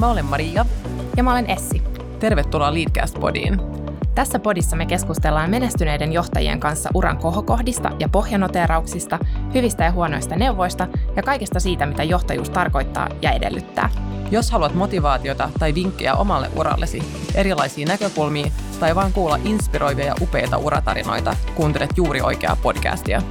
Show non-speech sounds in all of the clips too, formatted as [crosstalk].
Mä olen Maria. Ja mä olen Essi. Tervetuloa Leadcast-podiin. Tässä podissa me keskustellaan menestyneiden johtajien kanssa uran kohokohdista ja pohjanoteerauksista, hyvistä ja huonoista neuvoista ja kaikesta siitä, mitä johtajuus tarkoittaa ja edellyttää. Jos haluat motivaatiota tai vinkkejä omalle urallesi, erilaisia näkökulmia tai vain kuulla inspiroivia ja upeita uratarinoita, kuuntelet juuri oikeaa podcastia.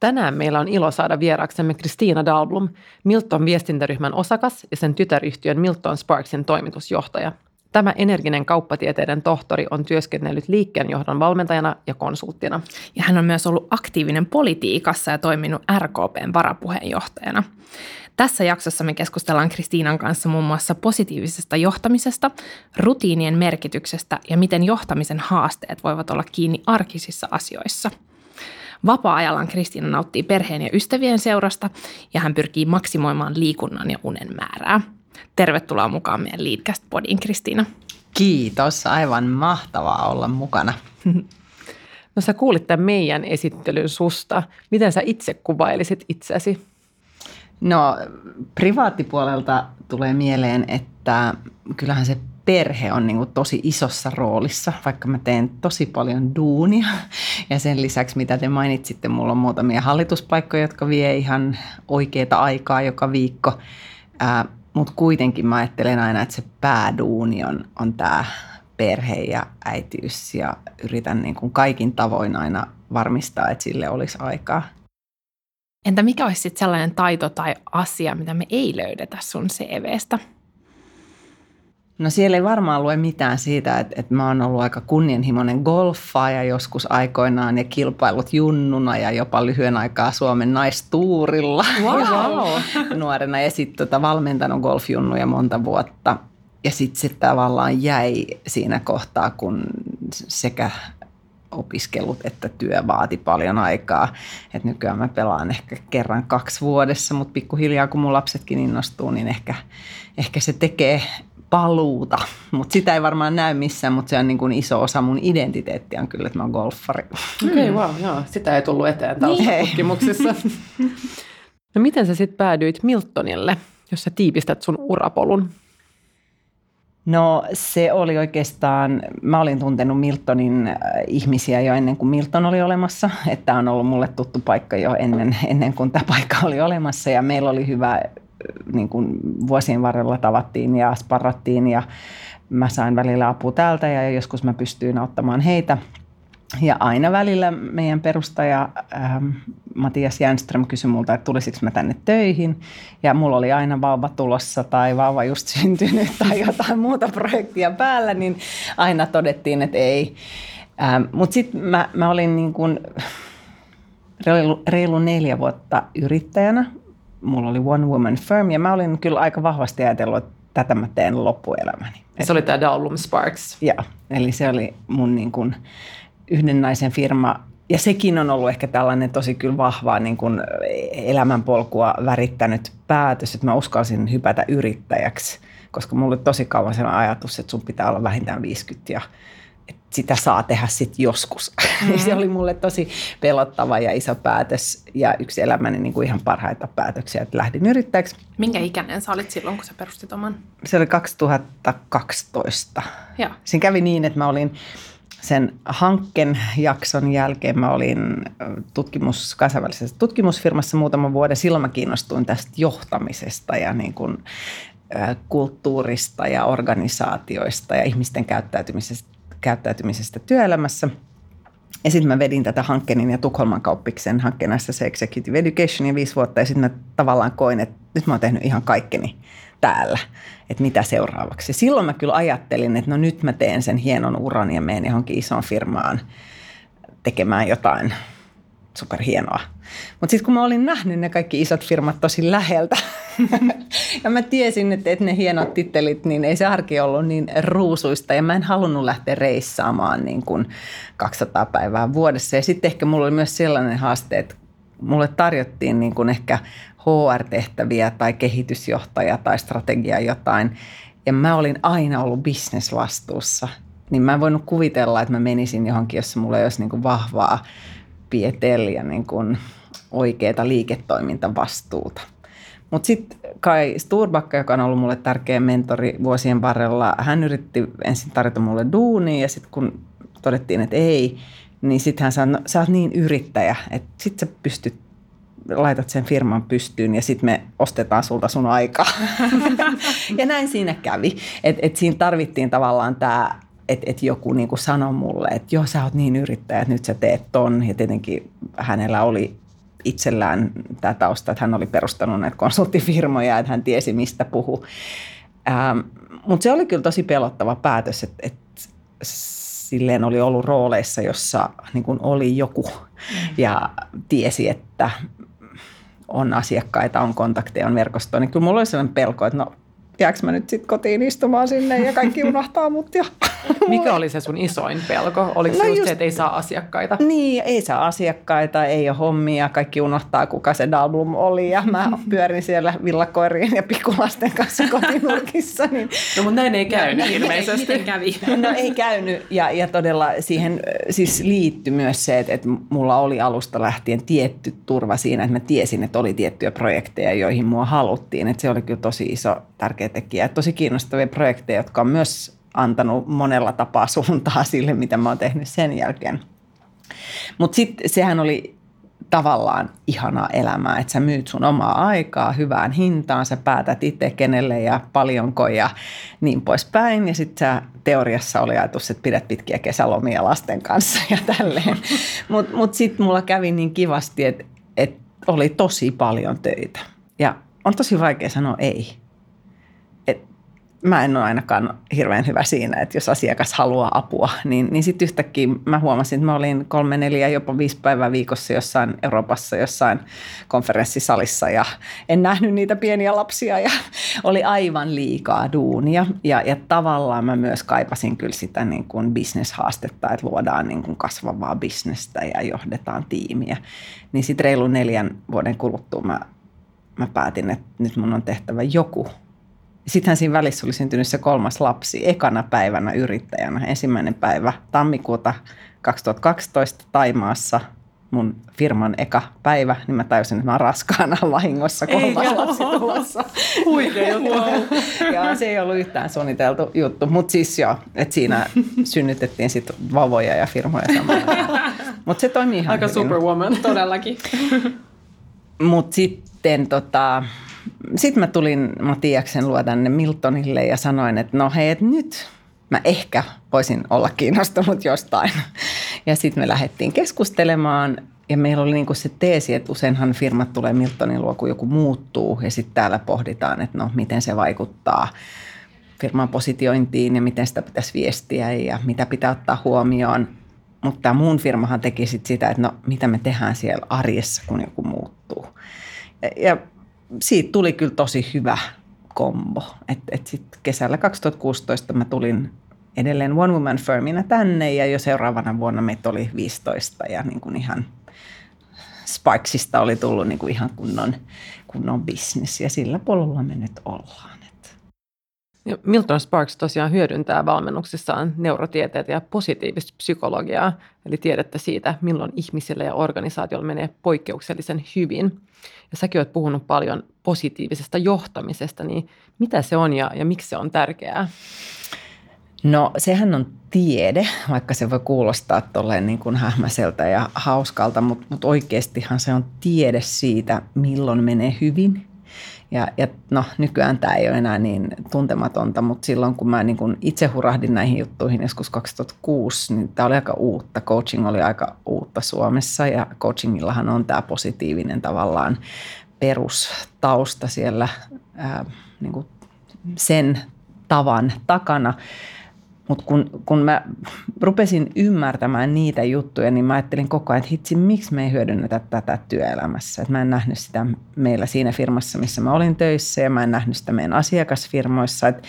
Tänään meillä on ilo saada vieraaksemme Kristiina Dalblom, Milton viestintäryhmän osakas ja sen tytäryhtiön Milton Sparksin toimitusjohtaja. Tämä energinen kauppatieteiden tohtori on työskennellyt liikkeenjohdon valmentajana ja konsulttina. Ja hän on myös ollut aktiivinen politiikassa ja toiminut RKPn varapuheenjohtajana. Tässä jaksossa me keskustellaan Kristiinan kanssa muun muassa positiivisesta johtamisesta, rutiinien merkityksestä ja miten johtamisen haasteet voivat olla kiinni arkisissa asioissa – Vapaa-ajallaan Kristiina nauttii perheen ja ystävien seurasta ja hän pyrkii maksimoimaan liikunnan ja unen määrää. Tervetuloa mukaan meidän Leadcast Podiin, Kristiina. Kiitos, aivan mahtavaa olla mukana. No sä kuulit tämän meidän esittelyn susta. Miten sä itse kuvailisit itsesi? No privaattipuolelta tulee mieleen, että kyllähän se perhe on niin kuin tosi isossa roolissa, vaikka mä teen tosi paljon duunia. Ja sen lisäksi, mitä te mainitsitte, mulla on muutamia hallituspaikkoja, jotka vie ihan oikeita aikaa joka viikko. Mutta kuitenkin mä ajattelen aina, että se pääduuni on, on tämä perhe ja äitiys ja yritän niin kuin kaikin tavoin aina varmistaa, että sille olisi aikaa. Entä mikä olisi sitten sellainen taito tai asia, mitä me ei löydetä sun CVstä? No siellä ei varmaan lue mitään siitä, että, että mä oon ollut aika kunnianhimoinen golfaaja joskus aikoinaan ja kilpailut junnuna ja jopa lyhyen aikaa Suomen naistuurilla wow. nuorena ja sitten tota, valmentanut golfjunnuja monta vuotta. Ja sitten se tavallaan jäi siinä kohtaa, kun sekä opiskelut että työ vaati paljon aikaa. Et nykyään mä pelaan ehkä kerran kaksi vuodessa, mutta pikkuhiljaa kun mun lapsetkin innostuu, niin ehkä, ehkä se tekee paluuta, mutta sitä ei varmaan näy missään, mutta se on niin kuin iso osa mun identiteettiä on kyllä, että mä oon golfari. Okei, okay, wow, joo. Sitä ei tullut eteen niin. tutkimuksissa. [laughs] no miten sä sitten päädyit Miltonille, jos sä tiivistät sun urapolun? No se oli oikeastaan, mä olin tuntenut Miltonin äh, ihmisiä jo ennen kuin Milton oli olemassa. [laughs] Että on ollut mulle tuttu paikka jo ennen, ennen kuin tämä paikka oli olemassa ja meillä oli hyvä niin kuin vuosien varrella tavattiin ja sparrattiin ja mä sain välillä apua täältä ja joskus mä pystyin auttamaan heitä. Ja aina välillä meidän perustaja ähm, Matias Jänström kysyi multa, että tulisiko mä tänne töihin. Ja mulla oli aina vauva tulossa tai vauva just [laughs] syntynyt tai jotain muuta projektia päällä, niin aina todettiin, että ei. Ähm, Mutta sitten mä, mä olin niin kuin reilu, reilu neljä vuotta yrittäjänä mulla oli One Woman Firm ja mä olin kyllä aika vahvasti ajatellut, että tätä mä teen loppuelämäni. Se oli tämä Dalblom Sparks. Joo, eli se oli mun niin kuin yhden naisen firma ja sekin on ollut ehkä tällainen tosi kyllä vahvaa niin kuin elämänpolkua värittänyt päätös, että mä uskalsin hypätä yrittäjäksi, koska mulla oli tosi kauan sellainen ajatus, että sun pitää olla vähintään 50 ja että sitä saa tehdä sitten joskus. Mm-hmm. [laughs] se oli mulle tosi pelottava ja iso päätös ja yksi elämäni niin kuin ihan parhaita päätöksiä, että lähdin yrittäjäksi. Minkä ikäinen sä olit silloin, kun sä perustit oman? Se oli 2012. Ja. Siinä kävi niin, että mä olin sen hankkeen jakson jälkeen mä olin tutkimus, kansainvälisessä tutkimusfirmassa muutaman vuoden. Silloin mä kiinnostuin tästä johtamisesta ja niin kuin, kulttuurista ja organisaatioista ja ihmisten käyttäytymisestä käyttäytymisestä työelämässä. Ja sitten mä vedin tätä hankkeenin ja Tukholman kauppiksen hankkeen se Executive Education viisi vuotta. Ja sitten mä tavallaan koin, että nyt mä oon tehnyt ihan kaikkeni täällä, että mitä seuraavaksi. Silloin mä kyllä ajattelin, että no nyt mä teen sen hienon uran ja menen johonkin isoon firmaan tekemään jotain superhienoa. Mutta sitten kun mä olin nähnyt ne kaikki isot firmat tosi läheltä [laughs] ja mä tiesin, että, että ne hienot tittelit, niin ei se arki ollut niin ruusuista ja mä en halunnut lähteä reissaamaan niin kuin 200 päivää vuodessa. Ja sitten ehkä mulla oli myös sellainen haaste, että mulle tarjottiin niin kuin ehkä HR-tehtäviä tai kehitysjohtaja tai strategia jotain. Ja mä olin aina ollut bisnesvastuussa. Niin mä en voinut kuvitella, että mä menisin johonkin, jossa mulla ei olisi niin kuin vahvaa pietel ja niin kuin oikeaa liiketoimintavastuuta. Mutta sitten Kai Sturbakka, joka on ollut mulle tärkeä mentori vuosien varrella, hän yritti ensin tarjota mulle duunia ja sitten kun todettiin, että ei, niin sitten hän sanoi, no, sä oot niin yrittäjä, että sitten sä pystyt laitat sen firman pystyyn ja sitten me ostetaan sulta sun aikaa. [laughs] ja näin siinä kävi. Että et siinä tarvittiin tavallaan tämä, että et joku niinku sanoi mulle, että joo sä oot niin yrittäjä, että nyt sä teet ton. Ja tietenkin hänellä oli itsellään tämä tausta, että hän oli perustanut näitä konsulttifirmoja, että hän tiesi mistä puhu. Ähm, Mutta se oli kyllä tosi pelottava päätös, että, että silleen oli ollut rooleissa, jossa niin kuin oli joku ja tiesi, että on asiakkaita, on kontakteja, on verkostoa, niin kyllä mulla oli sellainen pelko, että no jääkö mä nyt sitten kotiin istumaan sinne ja kaikki [laughs] unohtaa mut. Ja [laughs] Mikä oli se sun isoin pelko? Oliko no se just, just se, että ei saa asiakkaita? Niin, ei saa asiakkaita, ei ole hommia, kaikki unohtaa kuka se Dalblum oli ja mä [laughs] pyörin siellä villakoirien ja pikkulasten kanssa kotinurkissa. Niin... No mutta näin ei käynyt ilmeisesti. Miten kävi? No ei käynyt ja, ja todella siihen siis liittyi myös se, että, että mulla oli alusta lähtien tietty turva siinä, että mä tiesin, että oli tiettyjä projekteja, joihin mua haluttiin. Että se oli kyllä tosi iso tärkeä tekijä. Tosi kiinnostavia projekteja, jotka on myös antanut monella tapaa suuntaa sille, mitä mä oon tehnyt sen jälkeen. Mutta sitten sehän oli tavallaan ihanaa elämää, että sä myyt sun omaa aikaa hyvään hintaan, sä päätät itse kenelle ja paljonko ja niin poispäin. Ja sitten sä teoriassa oli ajatus, että pidät pitkiä kesälomia lasten kanssa ja tälleen. Mutta [laughs] mut sitten mulla kävi niin kivasti, että et oli tosi paljon töitä. Ja on tosi vaikea sanoa ei mä en ole ainakaan hirveän hyvä siinä, että jos asiakas haluaa apua, niin, niin sitten yhtäkkiä mä huomasin, että mä olin kolme, neljä, jopa viisi päivää viikossa jossain Euroopassa, jossain konferenssisalissa ja en nähnyt niitä pieniä lapsia ja [laughs] oli aivan liikaa duunia. Ja, ja tavallaan mä myös kaipasin kyllä sitä niin kuin bisneshaastetta, että luodaan niin kuin kasvavaa bisnestä ja johdetaan tiimiä. Niin sitten reilun neljän vuoden kuluttua mä, mä päätin, että nyt mun on tehtävä joku – Sittenhän siinä välissä oli syntynyt se kolmas lapsi ekana päivänä yrittäjänä. Ensimmäinen päivä tammikuuta 2012 Taimaassa mun firman eka päivä, niin mä tajusin, että mä raskaana vahingossa kolmas lapsi tulossa. [laughs] Huikea juttu. [laughs] Ja se ei ollut yhtään suunniteltu juttu, mutta siis joo, että siinä [laughs] synnytettiin sitten vavoja ja firmoja samalla. Mutta se toimii ihan Aika hyvin. superwoman. Todellakin. Mutta sitten tota, sitten mä tulin Matiaksen luo tänne Miltonille ja sanoin, että no hei, että nyt mä ehkä voisin olla kiinnostunut jostain. Ja sitten me lähdettiin keskustelemaan ja meillä oli niinku se teesi, että useinhan firmat tulee Miltonin luo, kun joku muuttuu ja sitten täällä pohditaan, että no miten se vaikuttaa firman positiointiin ja miten sitä pitäisi viestiä ja mitä pitää ottaa huomioon. Mutta muun firmahan teki sit sitä, että no mitä me tehdään siellä arjessa, kun joku muuttuu. Ja siitä tuli kyllä tosi hyvä kombo. Et, et sit kesällä 2016 mä tulin edelleen One Woman Firmina tänne ja jo seuraavana vuonna meitä oli 15 ja niin kuin ihan Sparksista oli tullut niin kuin ihan kunnon, kunnon business ja sillä polulla me nyt ollaan. Milton Sparks tosiaan hyödyntää valmennuksissaan neurotieteitä ja positiivista psykologiaa, eli tiedettä siitä, milloin ihmisille ja organisaatioilla menee poikkeuksellisen hyvin. Ja säkin olet puhunut paljon positiivisesta johtamisesta, niin mitä se on ja, ja miksi se on tärkeää? No sehän on tiede, vaikka se voi kuulostaa tolleen niin kuin hähmäseltä ja hauskalta, mutta, mutta oikeastihan se on tiede siitä, milloin menee hyvin ja, ja no, nykyään tämä ei ole enää niin tuntematonta, mutta silloin kun mä niin kun itse hurahdin näihin juttuihin joskus 2006, niin tämä oli aika uutta. Coaching oli aika uutta Suomessa ja coachingillahan on tämä positiivinen tavallaan perustausta siellä ää, niin sen tavan takana. Mutta kun, kun mä rupesin ymmärtämään niitä juttuja, niin mä ajattelin koko ajan, että hitsi, miksi me ei hyödynnetä tätä työelämässä. Et mä en nähnyt sitä meillä siinä firmassa, missä mä olin töissä ja mä en nähnyt sitä meidän asiakasfirmoissa. Et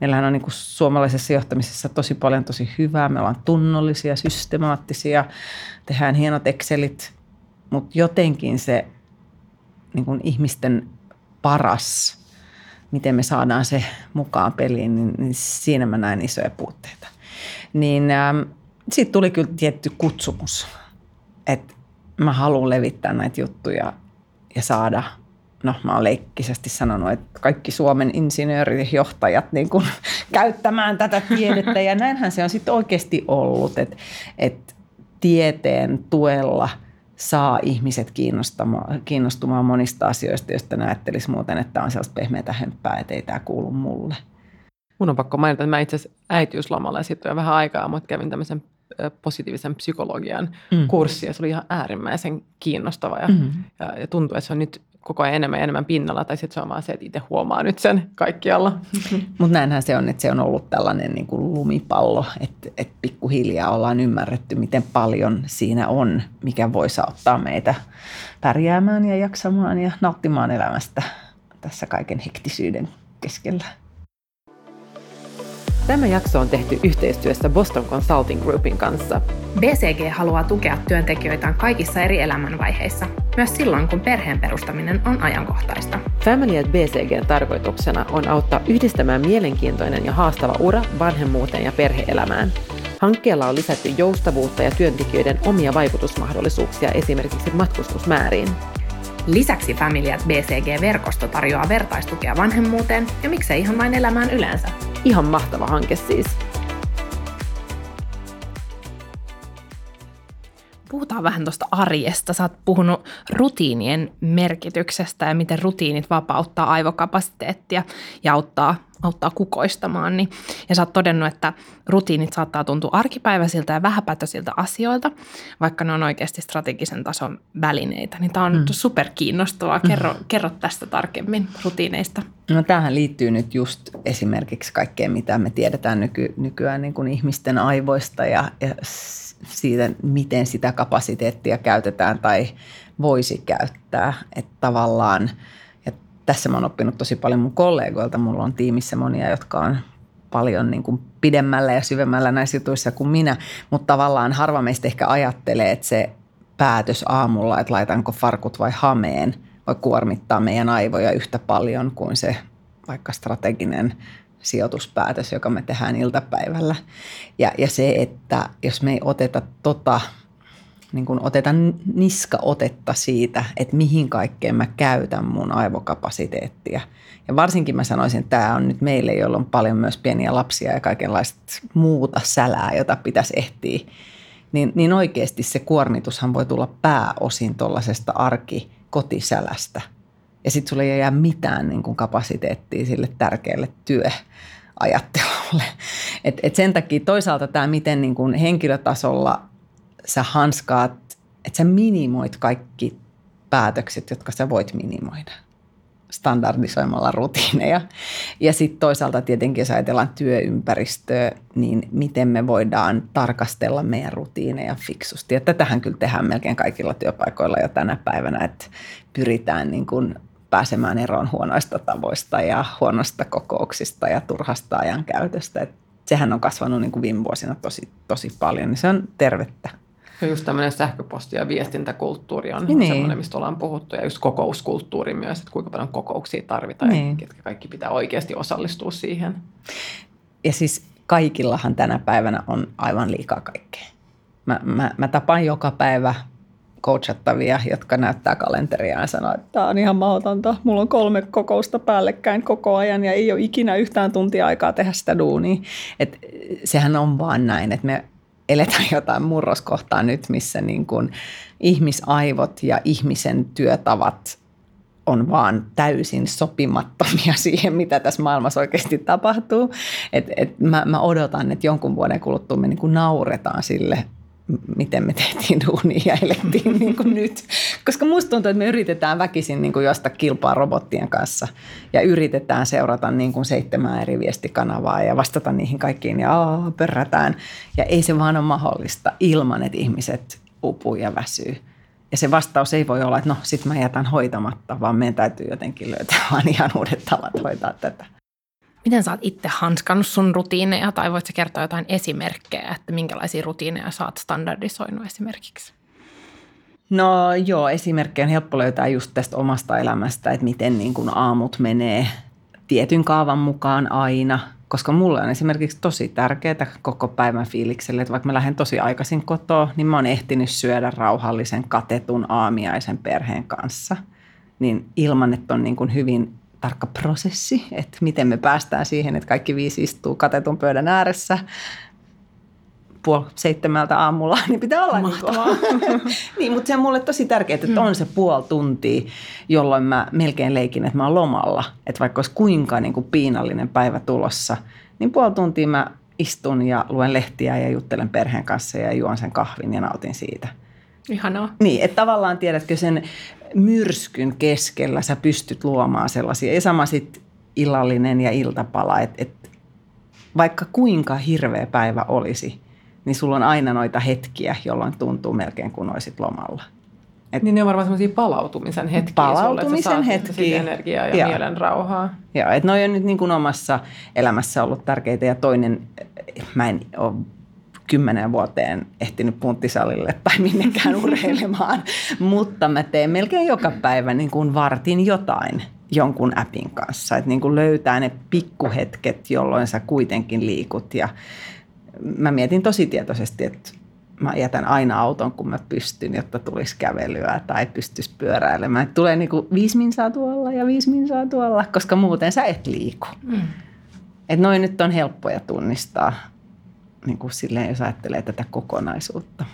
meillähän on niin kuin suomalaisessa johtamisessa tosi paljon tosi hyvää. Me ollaan tunnollisia, systemaattisia, tehdään hienot Excelit, mutta jotenkin se niin ihmisten paras, miten me saadaan se mukaan peliin, niin, niin siinä mä näen isoja puutteita. Niin ähm, sitten tuli kyllä tietty kutsumus, että mä haluan levittää näitä juttuja ja saada no mä oon leikkisesti sanonut, että kaikki Suomen insinöörijohtajat niin kuin, [laughs] käyttämään tätä tiedettä ja näinhän se on sitten oikeasti ollut, että, että tieteen tuella saa ihmiset kiinnostumaan, monista asioista, joista ne ajattelisi muuten, että on sellaista pehmeätä hömppää, että ei tämä kuulu mulle. Mun on pakko mainita, että mä itse asiassa äitiyslomalla ja sitten jo vähän aikaa, mutta kävin tämmöisen positiivisen psykologian mm. kurssi ja se oli ihan äärimmäisen kiinnostava ja, mm. ja, ja tuntuu, että se on nyt koko ajan enemmän ja enemmän pinnalla, tai sitten se on vaan se, että itse huomaa nyt sen kaikkialla. [laughs] Mutta näinhän se on, että se on ollut tällainen niin kuin lumipallo, että, että pikkuhiljaa ollaan ymmärretty, miten paljon siinä on, mikä voi auttaa meitä pärjäämään ja jaksamaan ja nauttimaan elämästä tässä kaiken hektisyyden keskellä. Tämä jakso on tehty yhteistyössä Boston Consulting Groupin kanssa. BCG haluaa tukea työntekijöitään kaikissa eri elämänvaiheissa, myös silloin kun perheen perustaminen on ajankohtaista. Family at BCGn tarkoituksena on auttaa yhdistämään mielenkiintoinen ja haastava ura vanhemmuuteen ja perheelämään. Hankkeella on lisätty joustavuutta ja työntekijöiden omia vaikutusmahdollisuuksia esimerkiksi matkustusmääriin. Lisäksi Family at BCG-verkosto tarjoaa vertaistukea vanhemmuuteen ja miksei ihan vain elämään yleensä. Ihan mahtava hanke siis. Puhutaan vähän tuosta arjesta. Sä oot puhunut rutiinien merkityksestä ja miten rutiinit vapauttaa aivokapasiteettia ja auttaa auttaa kukoistamaan. Niin, ja sä oot todennut, että rutiinit saattaa tuntua arkipäiväisiltä ja vähäpätöisiltä asioilta, vaikka ne on oikeasti strategisen tason välineitä. Niin tämä on mm. super kiinnostavaa. Kerro, mm. kerro tästä tarkemmin rutiineista. No tämähän liittyy nyt just esimerkiksi kaikkeen, mitä me tiedetään nyky, nykyään niin kuin ihmisten aivoista ja, ja siitä, miten sitä kapasiteettia käytetään tai voisi käyttää. Että tavallaan – tässä mä oon oppinut tosi paljon mun kollegoilta. Mulla on tiimissä monia, jotka on paljon niin kuin pidemmällä ja syvemmällä näissä jutuissa kuin minä, mutta tavallaan harva meistä ehkä ajattelee, että se päätös aamulla, että laitanko farkut vai hameen, voi kuormittaa meidän aivoja yhtä paljon kuin se vaikka strateginen sijoituspäätös, joka me tehdään iltapäivällä. Ja, ja se, että jos me ei oteta tota niin kuin oteta niskaotetta siitä, että mihin kaikkeen mä käytän mun aivokapasiteettia. Ja varsinkin mä sanoisin, että tämä on nyt meille, joilla on paljon myös pieniä lapsia ja kaikenlaista muuta sälää, jota pitäisi ehtiä. Niin, niin oikeasti se kuormitushan voi tulla pääosin tuollaisesta arkikotisälästä. Ja sitten sulle ei jää mitään niin kuin kapasiteettia sille tärkeälle työajattelulle. Et, et sen takia toisaalta tämä, miten niin kuin henkilötasolla – sä hanskaat, että sä minimoit kaikki päätökset, jotka sä voit minimoida standardisoimalla rutiineja. Ja sitten toisaalta tietenkin, jos ajatellaan työympäristöä, niin miten me voidaan tarkastella meidän rutiineja fiksusti. Ja tätähän kyllä tehdään melkein kaikilla työpaikoilla jo tänä päivänä, että pyritään niin kuin pääsemään eroon huonoista tavoista ja huonosta kokouksista ja turhasta ajankäytöstä. Et sehän on kasvanut niin kuin viime vuosina tosi, tosi paljon, niin se on tervettä. Ja just tämmöinen sähköposti- ja viestintäkulttuuri on niin. semmoinen, mistä ollaan puhuttu. Ja just kokouskulttuuri myös, että kuinka paljon kokouksia tarvitaan niin. ja ketkä kaikki pitää oikeasti osallistua siihen. Ja siis kaikillahan tänä päivänä on aivan liikaa kaikkea. Mä, mä, mä tapaan joka päivä coachattavia, jotka näyttää kalenteria ja sanoo, että tämä on ihan mahdotonta. Mulla on kolme kokousta päällekkäin koko ajan ja ei ole ikinä yhtään tuntia aikaa tehdä sitä duunia. Et sehän on vaan näin, että me eletään jotain murroskohtaa nyt, missä niin kuin ihmisaivot ja ihmisen työtavat on vaan täysin sopimattomia [laughs] siihen, mitä tässä maailmassa oikeasti tapahtuu. Et, et mä, mä odotan, että jonkun vuoden kuluttua me niin kuin nauretaan sille, miten me tehtiin duunia ja elettiin [laughs] niin kuin nyt. Koska musta tuntuu, että me yritetään väkisin niin kuin josta kilpaa robottien kanssa ja yritetään seurata niin kuin seitsemän eri viestikanavaa ja vastata niihin kaikkiin ja aah, pörrätään. Ja ei se vaan ole mahdollista ilman, että ihmiset upuu ja väsyy. Ja se vastaus ei voi olla, että no sit mä jätän hoitamatta, vaan meidän täytyy jotenkin löytää vaan ihan uudet tavat hoitaa tätä. Miten sä oot itse hanskannut sun rutiineja tai voit kertoa jotain esimerkkejä, että minkälaisia rutiineja sä oot standardisoinut esimerkiksi? No joo, esimerkkejä on helppo löytää just tästä omasta elämästä, että miten niin kuin aamut menee tietyn kaavan mukaan aina. Koska mulle on esimerkiksi tosi tärkeää koko päivän fiilikselle, että vaikka mä lähden tosi aikaisin kotoa, niin mä oon ehtinyt syödä rauhallisen katetun aamiaisen perheen kanssa. Niin ilman, että on niin kuin hyvin tarkka prosessi, että miten me päästään siihen, että kaikki viisi istuu katetun pöydän ääressä puoli seitsemältä aamulla, niin pitää olla Mahtavaa. [laughs] niin, niin mutta se on mulle tosi tärkeää, että on se puoli tuntia, jolloin mä melkein leikin, että mä oon lomalla. Että vaikka olisi kuinka niin kuin piinallinen päivä tulossa, niin puoli tuntia mä istun ja luen lehtiä ja juttelen perheen kanssa ja juon sen kahvin ja nautin siitä. Ihanaa. Niin, että tavallaan tiedätkö sen myrskyn keskellä sä pystyt luomaan sellaisia. Ja sama sitten illallinen ja iltapala, että et, vaikka kuinka hirveä päivä olisi, niin sulla on aina noita hetkiä, jolloin tuntuu melkein kuin olisit lomalla. Et niin ne on varmaan semmoisia palautumisen hetkiä Palautumisen sulle, hetkiä. energiaa ja Joo. mielen rauhaa. Joo, että noi on nyt niin kuin omassa elämässä ollut tärkeitä ja toinen, mä en ole kymmenen vuoteen ehtinyt punttisalille tai minnekään [laughs] urheilemaan, mutta mä teen melkein joka päivä niin kuin vartin jotain jonkun appin kanssa. Että niin kuin löytää ne pikkuhetket, jolloin sä kuitenkin liikut ja mä mietin tosi tietoisesti, että mä jätän aina auton, kun mä pystyn, jotta tulisi kävelyä tai pystyisi pyöräilemään. Että tulee niin kuin viisi minsaa tuolla ja viisi minsaa tuolla, koska muuten sä et liiku. Mm. Että noin nyt on helppoja tunnistaa, niin kuin silleen, jos ajattelee tätä kokonaisuutta.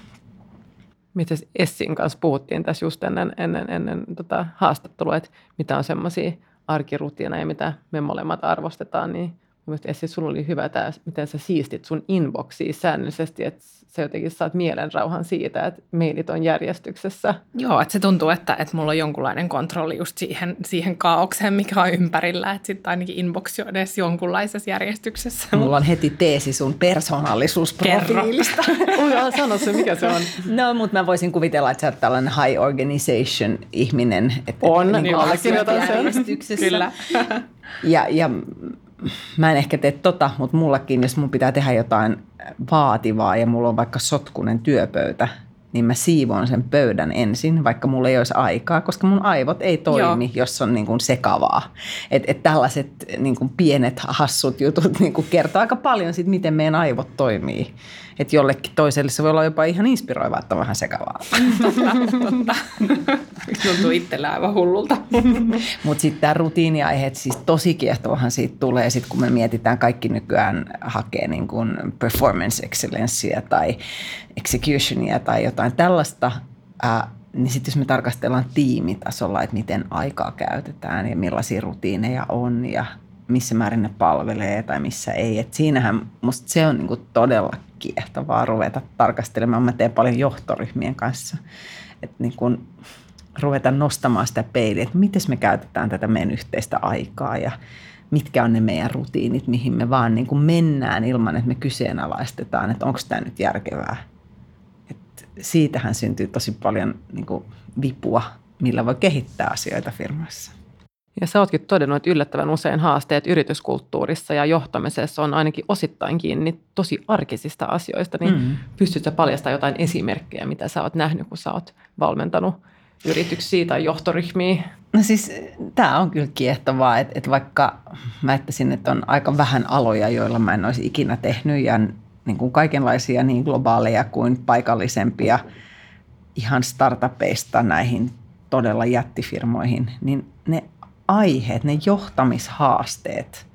Miten Essin kanssa puhuttiin tässä just ennen, ennen, ennen tota haastattelua, että mitä on semmoisia arkirutiineja, mitä me molemmat arvostetaan, niin Mielestäni Essi, sulla oli hyvä tämä, miten sä siistit sun inboxia säännöllisesti, että sä jotenkin saat mielenrauhan siitä, että mailit on järjestyksessä. Joo, että se tuntuu, että, että mulla on jonkunlainen kontrolli just siihen, siihen kaaukseen, mikä on ympärillä, että sitten ainakin inbox on edes jonkunlaisessa järjestyksessä. Mulla on heti teesi sun persoonallisuusprofiilista. Ui, sano se, mikä se on. No, mutta mä voisin kuvitella, että sä oot tällainen high organization ihminen. Että on, niin, niin sen. Kyllä. Ja, ja mä en ehkä tee tota, mutta mullakin, jos mun pitää tehdä jotain vaativaa ja mulla on vaikka sotkunen työpöytä, niin mä siivoon sen pöydän ensin, vaikka mulla ei olisi aikaa, koska mun aivot ei toimi, Joo. jos on niin kuin sekavaa. Et, et tällaiset niin kuin pienet hassut jutut niin kuin kertoo aika paljon siitä, miten meidän aivot toimii. Et jollekin toiselle se voi olla jopa ihan inspiroivaa, että on vähän sekavaa. totta, totta. Tuntuu itsellä aivan hullulta. Mutta sitten tämä rutiiniaiheet, siis tosi kiehtovahan siitä tulee, sit kun me mietitään kaikki nykyään hakee niin kuin performance excellencea tai executionia tai jotain tällaista, ää, niin sitten jos me tarkastellaan tiimitasolla, että miten aikaa käytetään ja millaisia rutiineja on ja missä määrin ne palvelee tai missä ei. Et siinähän musta se on niinku todella kiehtovaa ruveta tarkastelemaan. Mä teen paljon johtoryhmien kanssa, että niinku ruveta nostamaan sitä peiliä, että miten me käytetään tätä meidän yhteistä aikaa ja mitkä on ne meidän rutiinit, mihin me vaan niin kuin mennään ilman, että me kyseenalaistetaan, että onko tämä nyt järkevää. Et siitähän syntyy tosi paljon niin kuin vipua, millä voi kehittää asioita firmassa. Ja sä ootkin todennut, että yllättävän usein haasteet yrityskulttuurissa ja johtamisessa on ainakin osittain kiinni tosi arkisista asioista, niin mm. pystytkö paljastamaan jotain esimerkkejä, mitä sä oot nähnyt, kun sä oot valmentanut yrityksiä tai johtoryhmiä? No siis tämä on kyllä kiehtovaa, että, että vaikka mä ajattelin, että on aika vähän aloja, joilla mä en olisi ikinä tehnyt ja niin kuin kaikenlaisia niin globaaleja kuin paikallisempia ihan startupeista näihin todella jättifirmoihin, niin ne aiheet, ne johtamishaasteet,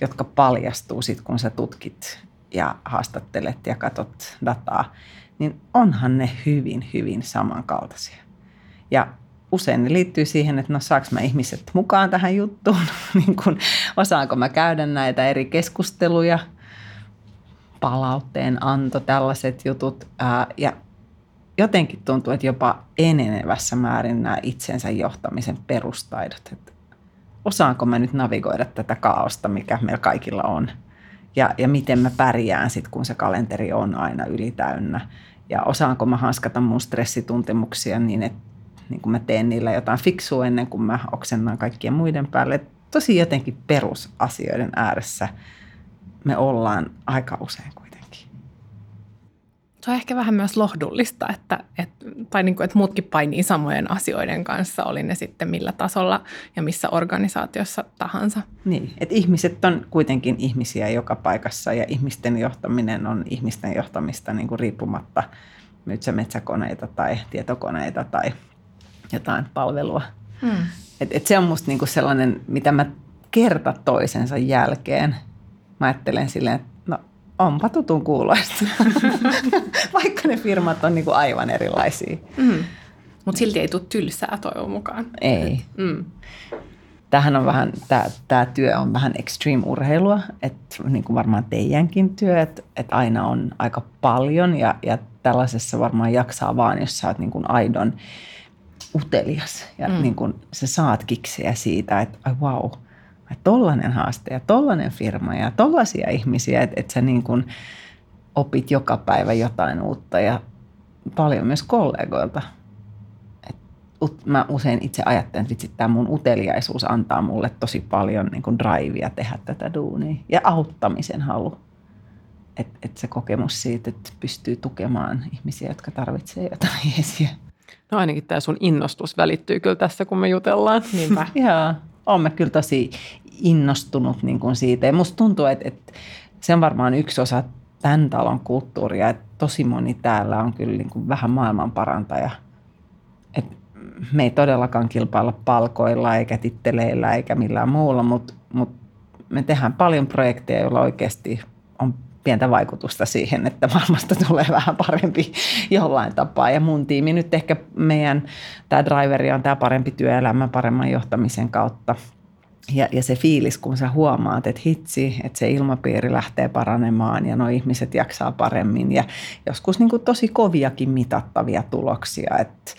jotka paljastuu sitten, kun sä tutkit ja haastattelet ja katsot dataa, niin onhan ne hyvin, hyvin samankaltaisia. Ja usein ne liittyy siihen, että no saanko mä ihmiset mukaan tähän juttuun, [laughs] niin kun, osaanko mä käydä näitä eri keskusteluja, palautteen anto, tällaiset jutut. Ää, ja jotenkin tuntuu, että jopa enenevässä määrin nämä itsensä johtamisen perustaidot. Että osaanko mä nyt navigoida tätä kaaosta, mikä meillä kaikilla on. Ja, ja miten mä pärjään sitten, kun se kalenteri on aina ylitäynnä. Ja osaanko mä hanskata mun stressituntemuksia niin, että niin kun mä teen niillä jotain fiksua ennen kuin mä oksennan kaikkien muiden päälle. Tosi jotenkin perusasioiden ääressä me ollaan aika usein. Se on ehkä vähän myös lohdullista, että, että, tai niin kuin, että muutkin painii samojen asioiden kanssa, oli ne sitten millä tasolla ja missä organisaatiossa tahansa. Niin, että ihmiset on kuitenkin ihmisiä joka paikassa ja ihmisten johtaminen on ihmisten johtamista niin kuin riippumatta myyt metsäkoneita tai tietokoneita tai jotain palvelua. Hmm. Et, et se on musta niinku sellainen, mitä mä kerta toisensa jälkeen mä ajattelen silleen, että no onpa tutun kuuloista, [laughs] vaikka ne firmat on niinku aivan erilaisia. Mm. Mutta silti ei tule tylsää toivon mukaan. Ei. Mm. Tämähän on vähän, tämä työ on vähän extreme-urheilua, että niin kuin varmaan teidänkin työ, että, että aina on aika paljon ja, ja tällaisessa varmaan jaksaa vaan, jos sä oot niin kuin aidon utelias ja mm. niin kuin sä saat kiksejä siitä, että ai wow, tollainen haaste ja tollainen firma ja tollaisia ihmisiä, että, että sä niin kuin opit joka päivä jotain uutta ja paljon myös kollegoilta. Et mä usein itse ajattelen, että tämä mun uteliaisuus antaa mulle tosi paljon niin kuin drivea tehdä tätä duunia ja auttamisen halu. Että et se kokemus siitä, että pystyy tukemaan ihmisiä, jotka tarvitsevat jotain [laughs] jeesiä. No ainakin tämä sun innostus välittyy kyllä tässä, kun me jutellaan. Niinpä. [laughs] Joo, olen kyllä tosi innostunut niin kuin siitä. Ja musta tuntuu, että, että se on varmaan yksi osa tämän talon kulttuuria, että tosi moni täällä on kyllä niin kuin vähän maailman parantaja. Et me ei todellakaan kilpailla palkoilla eikä titteleillä eikä millään muulla, mutta, mutta me tehdään paljon projekteja, joilla oikeasti on pientä vaikutusta siihen, että maailmasta tulee vähän parempi jollain tapaa. Ja mun tiimi nyt ehkä meidän, tämä driveri on tämä parempi työelämä paremman johtamisen kautta. Ja, ja se fiilis, kun sä huomaat, että hitsi, että se ilmapiiri lähtee paranemaan ja nuo ihmiset jaksaa paremmin. Ja joskus niin tosi koviakin mitattavia tuloksia, että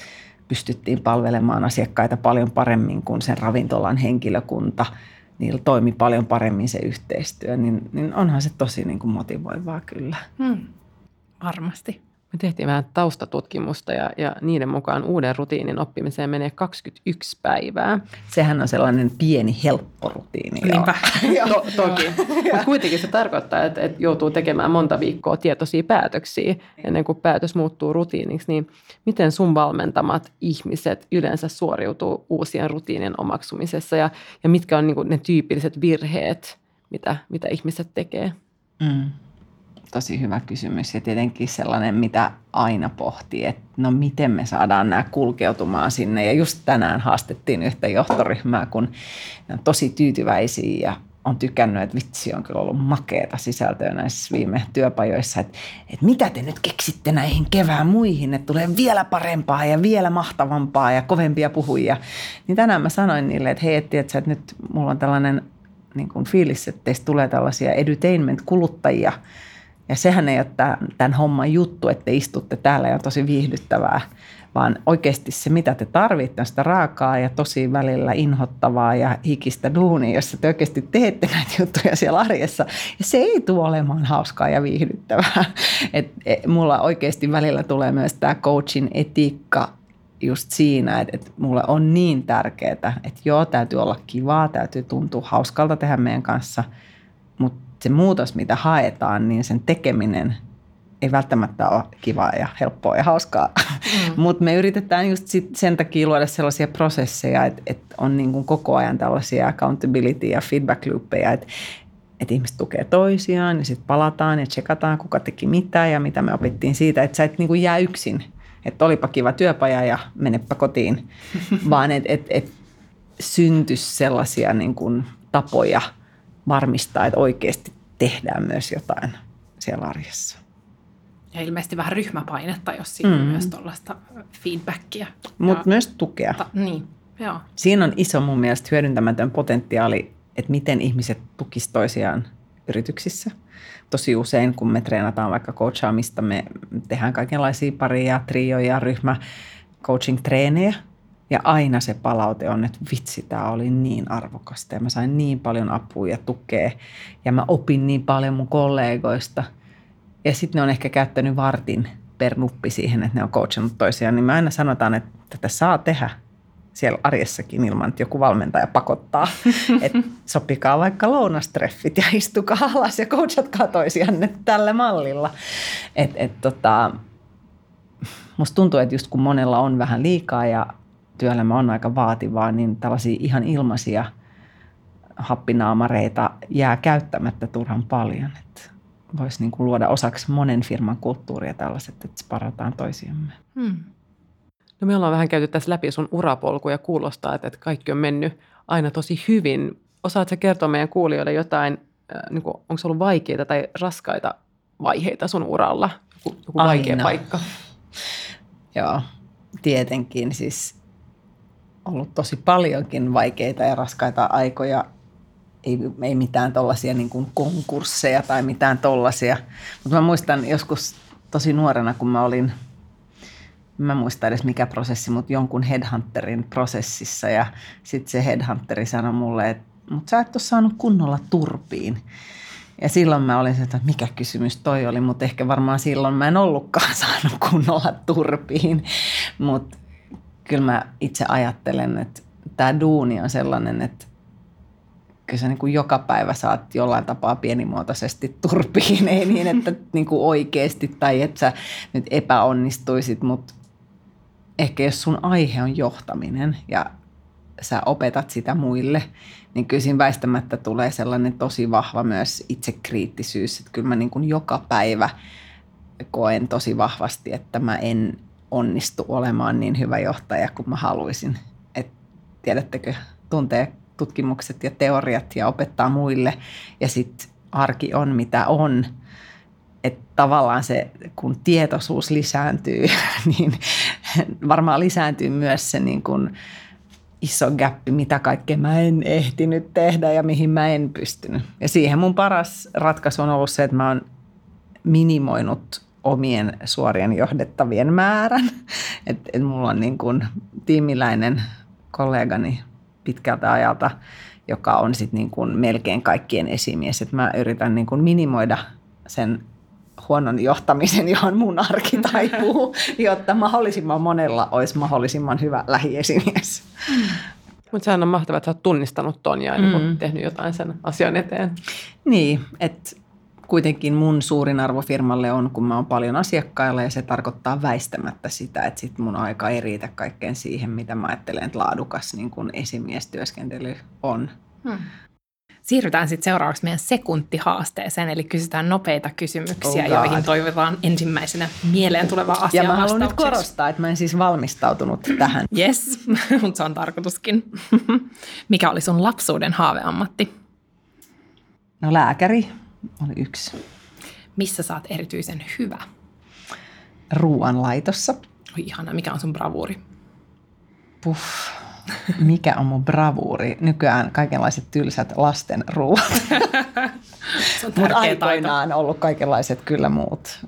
pystyttiin palvelemaan asiakkaita paljon paremmin kuin sen ravintolan henkilökunta – niillä toimi paljon paremmin se yhteistyö, niin, niin onhan se tosi niin kuin motivoivaa kyllä. Hmm. Varmasti. Me tehtiin vähän taustatutkimusta ja, ja niiden mukaan uuden rutiinin oppimiseen menee 21 päivää. Sehän on sellainen pieni helppo rutiini. Niinpä. [laughs] to, toki. Mutta kuitenkin se tarkoittaa, että, että joutuu tekemään monta viikkoa tietoisia päätöksiä ennen kuin päätös muuttuu rutiiniksi. Niin miten sun valmentamat ihmiset yleensä suoriutuu uusien rutiinin omaksumisessa ja, ja mitkä on niin ne tyypilliset virheet, mitä, mitä ihmiset tekee? Mm tosi hyvä kysymys ja tietenkin sellainen, mitä aina pohtii, että no miten me saadaan nämä kulkeutumaan sinne. Ja just tänään haastettiin yhtä johtoryhmää, kun ne on tosi tyytyväisiä ja on tykännyt, että vitsi on kyllä ollut makeeta sisältöä näissä viime työpajoissa, että, että mitä te nyt keksitte näihin kevään muihin, että tulee vielä parempaa ja vielä mahtavampaa ja kovempia puhujia. Niin tänään mä sanoin niille, että hei, että, että nyt mulla on tällainen niin kuin fiilis, että teistä tulee tällaisia edutainment-kuluttajia – ja sehän ei ole tämän homman juttu, että te istutte täällä ja on tosi viihdyttävää, vaan oikeasti se, mitä te tarvitte, on sitä raakaa ja tosi välillä inhottavaa ja hikistä duunia, jossa te oikeasti teette näitä juttuja siellä arjessa. Ja se ei tule olemaan hauskaa ja viihdyttävää. [laughs] Et, et, mulla oikeasti välillä tulee myös tämä coachin etiikka just siinä, että, että mulle on niin tärkeää, että joo, täytyy olla kivaa, täytyy tuntua hauskalta tehdä meidän kanssa, mutta se muutos, mitä haetaan, niin sen tekeminen ei välttämättä ole kivaa ja helppoa ja hauskaa. Mm. [laughs] Mutta me yritetään just sit sen takia luoda sellaisia prosesseja, että, että on niin kuin koko ajan tällaisia accountability ja feedback loopeja, että, että ihmiset tukee toisiaan ja sitten palataan ja tsekataan, kuka teki mitä ja mitä me opittiin siitä, että sä et niin kuin jää yksin. Että olipa kiva työpaja ja menepä kotiin, [laughs] vaan että et, et syntyisi sellaisia niin kuin tapoja – varmistaa, että oikeasti tehdään myös jotain siellä arjessa. Ja ilmeisesti vähän ryhmäpainetta, jos siinä mm. on myös tuollaista feedbackia. Mutta myös tukea. Ta, niin, joo. Siinä on iso mun mielestä hyödyntämätön potentiaali, että miten ihmiset tukisivat toisiaan yrityksissä. Tosi usein, kun me treenataan vaikka coachaamista, me tehdään kaikenlaisia paria, trioja, ryhmä coaching-treenejä – ja aina se palaute on, että vitsi, tämä oli niin arvokasta ja mä sain niin paljon apua ja tukea ja mä opin niin paljon mun kollegoista. Ja sitten ne on ehkä käyttänyt vartin per nuppi siihen, että ne on coachannut toisiaan, niin me aina sanotaan, että tätä saa tehdä siellä arjessakin ilman, että joku valmentaja pakottaa. [laughs] että sopikaa vaikka lounastreffit ja istukaa alas ja coachatkaa toisianne tällä mallilla. Et, et tota, musta tuntuu, että just kun monella on vähän liikaa ja työelämä on aika vaativaa, niin tällaisia ihan ilmaisia happinaamareita jää käyttämättä turhan paljon. Että voisi niin kuin luoda osaksi monen firman kulttuuria tällaiset, että sparataan toisiamme. Hmm. No me ollaan vähän käyty tässä läpi sun urapolku ja kuulostaa, että kaikki on mennyt aina tosi hyvin. Osaatko kertoa meidän kuulijoille jotain, äh, niin kuin, onko se ollut vaikeita tai raskaita vaiheita sun uralla? Joku, joku vaikea paikka? Joo, tietenkin. Siis ollut tosi paljonkin vaikeita ja raskaita aikoja. Ei, ei mitään tuollaisia niin konkursseja tai mitään tollaisia. Mutta mä muistan joskus tosi nuorena, kun mä olin – mä muista edes mikä prosessi, mutta jonkun headhunterin prosessissa ja sitten se headhunteri sanoi mulle, että mutta sä et ole saanut kunnolla turpiin. Ja silloin mä olin että mikä kysymys toi oli, mutta ehkä varmaan silloin mä en ollutkaan [laughs] saanut kunnolla turpiin. Mutta kyllä mä itse ajattelen, että tämä duuni on sellainen, että kyllä sä niin kuin joka päivä saat jollain tapaa pienimuotoisesti [laughs] turpiin, ei niin, että [laughs] niin kuin oikeasti tai että sä nyt epäonnistuisit, mutta ehkä jos sun aihe on johtaminen ja sä opetat sitä muille, niin kyllä siinä väistämättä tulee sellainen tosi vahva myös itsekriittisyys, että kyllä mä niin kuin joka päivä koen tosi vahvasti, että mä en onnistu olemaan niin hyvä johtaja kuin mä haluaisin. Et tiedättekö, tuntee tutkimukset ja teoriat ja opettaa muille ja sitten arki on mitä on – että tavallaan se, kun tietoisuus lisääntyy, [laughs] niin varmaan lisääntyy myös se niin kuin iso gappi, mitä kaikkea mä en ehtinyt tehdä ja mihin mä en pystynyt. Ja siihen mun paras ratkaisu on ollut se, että mä oon minimoinut omien suorien johdettavien määrän. [laughs] Että et mulla on niin kuin tiimiläinen kollegani pitkältä ajalta, joka on sitten niin kuin melkein kaikkien esimies. Että mä yritän niin kuin minimoida sen huonon johtamisen, johon mun arki [laughs] taipuu, jotta mahdollisimman monella olisi mahdollisimman hyvä lähiesimies. Mutta sehän on mahtavaa, että sä oot tunnistanut ton ja niin mm. tehnyt jotain sen asian eteen. Niin, että kuitenkin mun suurin arvo firmalle on, kun mä oon paljon asiakkailla ja se tarkoittaa väistämättä sitä, että sit mun aika ei riitä kaikkeen siihen, mitä mä ajattelen, että laadukas niin kun esimiestyöskentely on. Hmm. Siirrytään sitten seuraavaksi meidän sekuntihaasteeseen, eli kysytään nopeita kysymyksiä, oh joihin toivotaan ensimmäisenä mieleen tulevaa asiaa Ja mä haluan nyt korostaa, että mä en siis valmistautunut tähän. Yes, [laughs] mutta se on tarkoituskin. [laughs] Mikä oli sun lapsuuden haaveammatti? No lääkäri oli yksi. Missä saat erityisen hyvä? Ruuanlaitossa. Oi ihana, mikä on sun bravuuri? Puff mikä on mun bravuuri? Nykyään kaikenlaiset tylsät lasten ruuat. [laughs] Mutta aikoinaan taito. ollut kaikenlaiset kyllä muut.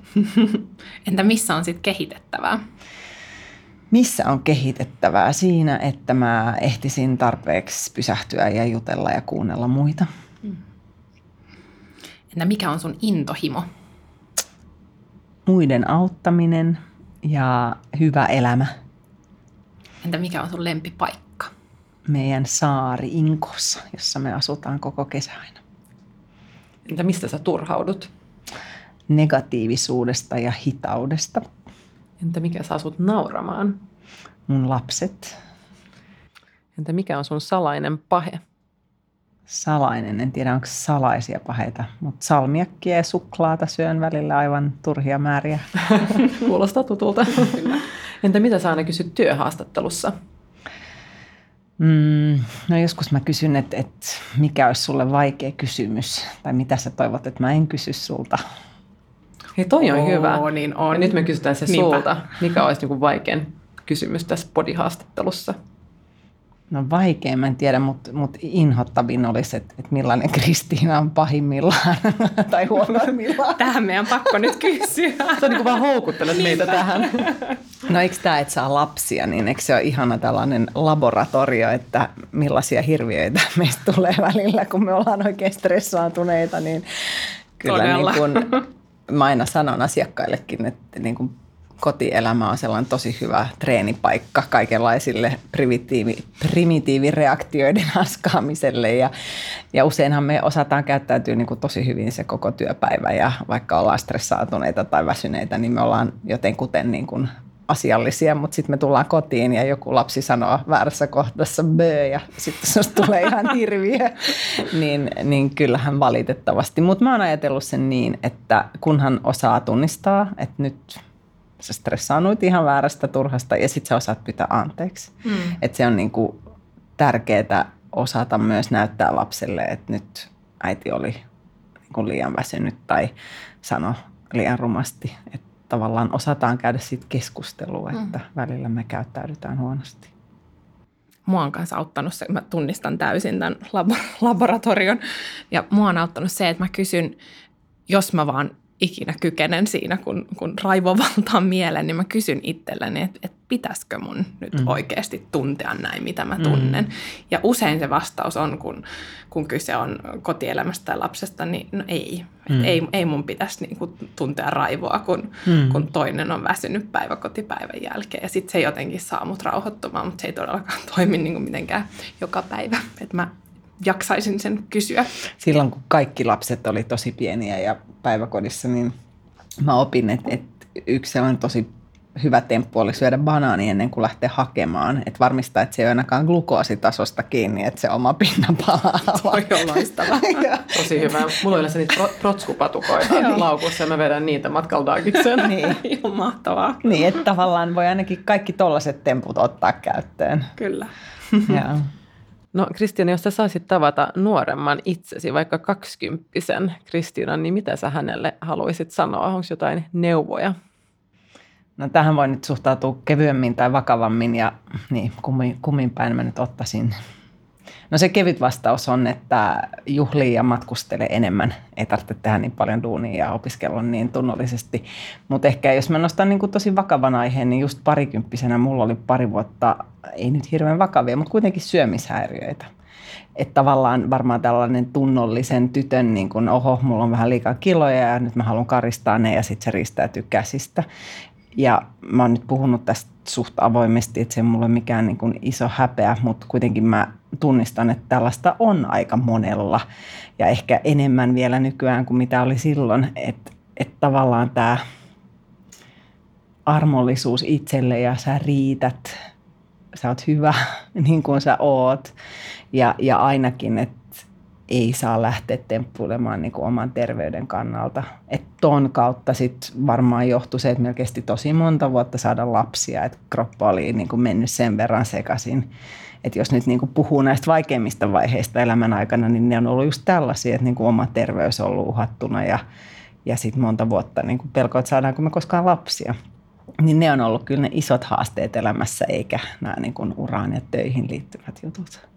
Entä missä on sitten kehitettävää? Missä on kehitettävää? Siinä, että mä ehtisin tarpeeksi pysähtyä ja jutella ja kuunnella muita. Entä mikä on sun intohimo? Muiden auttaminen ja hyvä elämä. Entä mikä on sun lempipaikka? meidän saari Inkossa, jossa me asutaan koko kesä aina. Entä mistä sä turhaudut? Negatiivisuudesta ja hitaudesta. Entä mikä saa sut nauramaan? Mun lapset. Entä mikä on sun salainen pahe? Salainen, en tiedä onko salaisia paheita, mutta salmiakkia ja suklaata syön välillä aivan turhia määriä. [laughs] Kuulostaa tutulta. Entä mitä sä aina kysyt työhaastattelussa? Mm, no joskus mä kysyn, että, että mikä olisi sulle vaikea kysymys, tai mitä sä toivot, että mä en kysy sulta. Hei, toi on Oo, hyvä. Niin on. Ja nyt me kysytään se Niinpä. sulta. Mikä olisi niin vaikein kysymys tässä podihaastattelussa? No vaikea, mä en tiedä, mutta mut inhottavin olisi, että, että millainen Kristiina on pahimmillaan [laughs] tai huonoimmillaan. Tähän meidän pakko nyt kysyä. Se on niin kuin vaan houkuttelet meitä tähän. No eikö tämä, että saa lapsia, niin eikö se ole ihana tällainen laboratorio, että millaisia hirviöitä [laughs] meistä tulee välillä, kun me ollaan oikein stressaantuneita, niin kyllä niin kuin, mä aina sanon asiakkaillekin, että niin kuin kotielämä on sellainen tosi hyvä treenipaikka kaikenlaisille primitiivi, primitiivireaktioiden [laughs] askaamiselle. Ja, ja useinhan me osataan käyttäytyä niin kuin tosi hyvin se koko työpäivä. Ja vaikka ollaan stressaatuneita tai väsyneitä, niin me ollaan jotenkuten niin kuin asiallisia, mutta sitten me tullaan kotiin ja joku lapsi sanoo väärässä kohdassa bö ja sitten se tulee ihan [laughs] hirviö, niin, niin kyllähän valitettavasti. Mutta mä oon ajatellut sen niin, että kunhan osaa tunnistaa, että nyt sä stressaannuit ihan väärästä turhasta ja sitten sä osaat pyytää anteeksi. Mm. Että se on niinku tärkeää osata myös näyttää lapselle, että nyt äiti oli niinku liian väsynyt tai sano liian rumasti. Että tavallaan osataan käydä siitä keskustelua, mm. että mm. välillä me käyttäydytään huonosti. Mua on kanssa auttanut se, mä tunnistan täysin tämän [laughs] laboratorion, ja mua on auttanut se, että mä kysyn, jos mä vaan ikinä kykenen siinä, kun, kun raivo valtaa mielen, niin mä kysyn itselleni, että, että pitäisikö mun nyt mm. oikeasti tuntea näin, mitä mä tunnen. Mm. Ja usein se vastaus on, kun, kun kyse on kotielämästä tai lapsesta, niin no ei. Mm. Ei, ei mun pitäisi niinku tuntea raivoa, kun, mm. kun toinen on väsynyt päiväkotipäivän jälkeen. Ja sitten se jotenkin saa mut rauhoittumaan, mutta se ei todellakaan [laughs] toimi niinku mitenkään joka päivä. Että mä jaksaisin sen kysyä. Silloin kun kaikki lapset oli tosi pieniä ja päiväkodissa, niin mä opin, että, että yksi sellainen tosi hyvä temppu oli syödä banaani ennen kuin lähtee hakemaan. Että varmistaa, että se ei ole ainakaan glukoositasosta kiinni, että se oma pinna palaa. [laughs] Toi on loistava. Tosi hyvä. Mulla on yleensä niitä protskupatukoita laukussa ja mä vedän niitä matkalla [laughs] niin. Ihan mahtavaa. Niin, että tavallaan voi ainakin kaikki tollaiset temput ottaa käyttöön. Kyllä. [laughs] Joo. No Kristiina, jos sä saisit tavata nuoremman itsesi, vaikka kaksikymppisen Kristiinan, niin mitä sä hänelle haluaisit sanoa? Onko jotain neuvoja? No tähän voi nyt suhtautua kevyemmin tai vakavammin ja niin, kummin, kummin päin mä nyt ottaisin No se kevyt vastaus on, että juhlii ja matkustele enemmän. Ei tarvitse tehdä niin paljon duunia ja opiskella niin tunnollisesti. Mutta ehkä jos mä nostan niin tosi vakavan aiheen, niin just parikymppisenä mulla oli pari vuotta, ei nyt hirveän vakavia, mutta kuitenkin syömishäiriöitä. Että tavallaan varmaan tällainen tunnollisen tytön, niin kuin, oho, mulla on vähän liikaa kiloja ja nyt mä haluan karistaa ne ja sitten se ristäytyy käsistä. Ja mä oon nyt puhunut tästä suht avoimesti, että se ei mulle mikään niin kuin iso häpeä, mutta kuitenkin mä tunnistan, että tällaista on aika monella. Ja ehkä enemmän vielä nykyään kuin mitä oli silloin, että, että tavallaan tämä armollisuus itselle ja sä riität, sä oot hyvä [laughs] niin kuin sä oot. Ja, ja ainakin, että ei saa lähteä temppuilemaan niin kuin oman terveyden kannalta. Et ton kautta sit varmaan johtui se, että meillä kesti tosi monta vuotta saada lapsia, että kroppa oli niin kuin mennyt sen verran sekaisin. Että jos nyt niin kuin puhuu näistä vaikeimmista vaiheista elämän aikana, niin ne on ollut just tällaisia, että niin kuin oma terveys on ollut uhattuna ja, ja sitten monta vuotta niin kuin pelko, että saadaanko me koskaan lapsia. Niin ne on ollut kyllä ne isot haasteet elämässä, eikä nämä niin kuin uraan ja töihin liittyvät jutut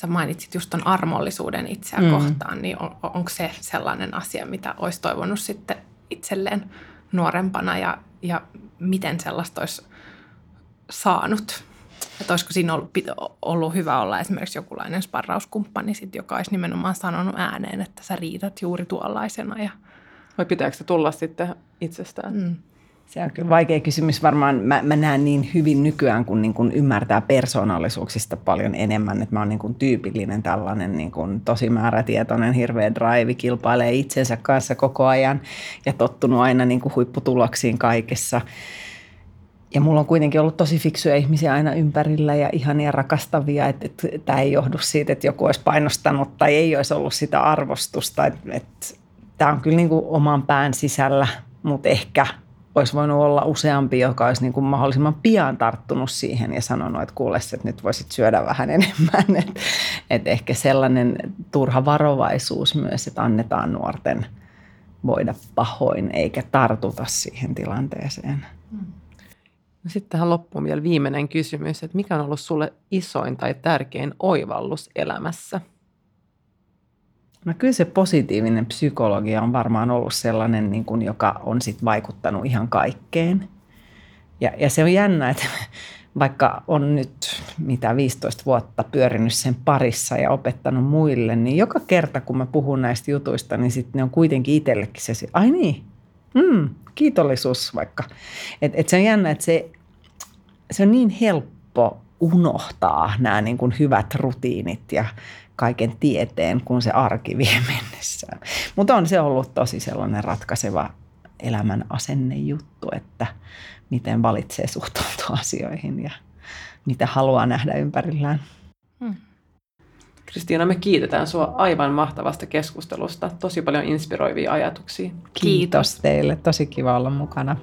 sä mainitsit just ton armollisuuden itseä mm. kohtaan, niin on, onko se sellainen asia, mitä olisi toivonut sitten itselleen nuorempana ja, ja miten sellaista olisi saanut? Että olisiko siinä ollut, ollut hyvä olla esimerkiksi jokulainen sparrauskumppani, sit, joka olisi nimenomaan sanonut ääneen, että sä riität juuri tuollaisena. Ja... Vai pitääkö se tulla sitten itsestään? Mm. Se on kyllä vaikea kysymys. Varmaan mä, mä näen niin hyvin nykyään, kun, niin kun ymmärtää persoonallisuuksista paljon enemmän. Että mä oon niin kun tyypillinen tällainen niin kun tosi määrätietoinen, hirveä drive, kilpailee itsensä kanssa koko ajan ja tottunut aina niin kuin huipputuloksiin kaikessa. Ja mulla on kuitenkin ollut tosi fiksuja ihmisiä aina ympärillä ja ihania rakastavia, että, että tämä ei johdu siitä, että joku olisi painostanut tai ei olisi ollut sitä arvostusta. Että tämä on kyllä niin kuin oman pään sisällä, mutta ehkä – olisi voinut olla useampi, joka olisi niin kuin mahdollisimman pian tarttunut siihen ja sanonut, että kuule, että nyt voisit syödä vähän enemmän. [laughs] Että et ehkä sellainen turha varovaisuus myös, että annetaan nuorten voida pahoin eikä tartuta siihen tilanteeseen. No sitten tähän loppuun vielä viimeinen kysymys, että mikä on ollut sulle isoin tai tärkein oivallus elämässä? No kyllä se positiivinen psykologia on varmaan ollut sellainen, niin kuin, joka on sit vaikuttanut ihan kaikkeen. Ja, ja se on jännä, että vaikka on nyt mitä 15 vuotta pyörinyt sen parissa ja opettanut muille, niin joka kerta kun mä puhun näistä jutuista, niin sitten ne on kuitenkin itsellekin se, ai niin, Mm, kiitollisuus vaikka. Et, et se on jännä, että se, se on niin helppo unohtaa nämä niin kuin hyvät rutiinit ja kaiken tieteen, kun se arki vie [laughs] mennessään. Mutta on se ollut tosi sellainen ratkaiseva elämän asennejuttu, että miten valitsee suhtautua [laughs] asioihin ja mitä haluaa nähdä ympärillään. Hmm. Kristiina, me kiitetään sinua aivan mahtavasta keskustelusta. Tosi paljon inspiroivia ajatuksia. Kiitos teille. Tosi kiva olla mukana.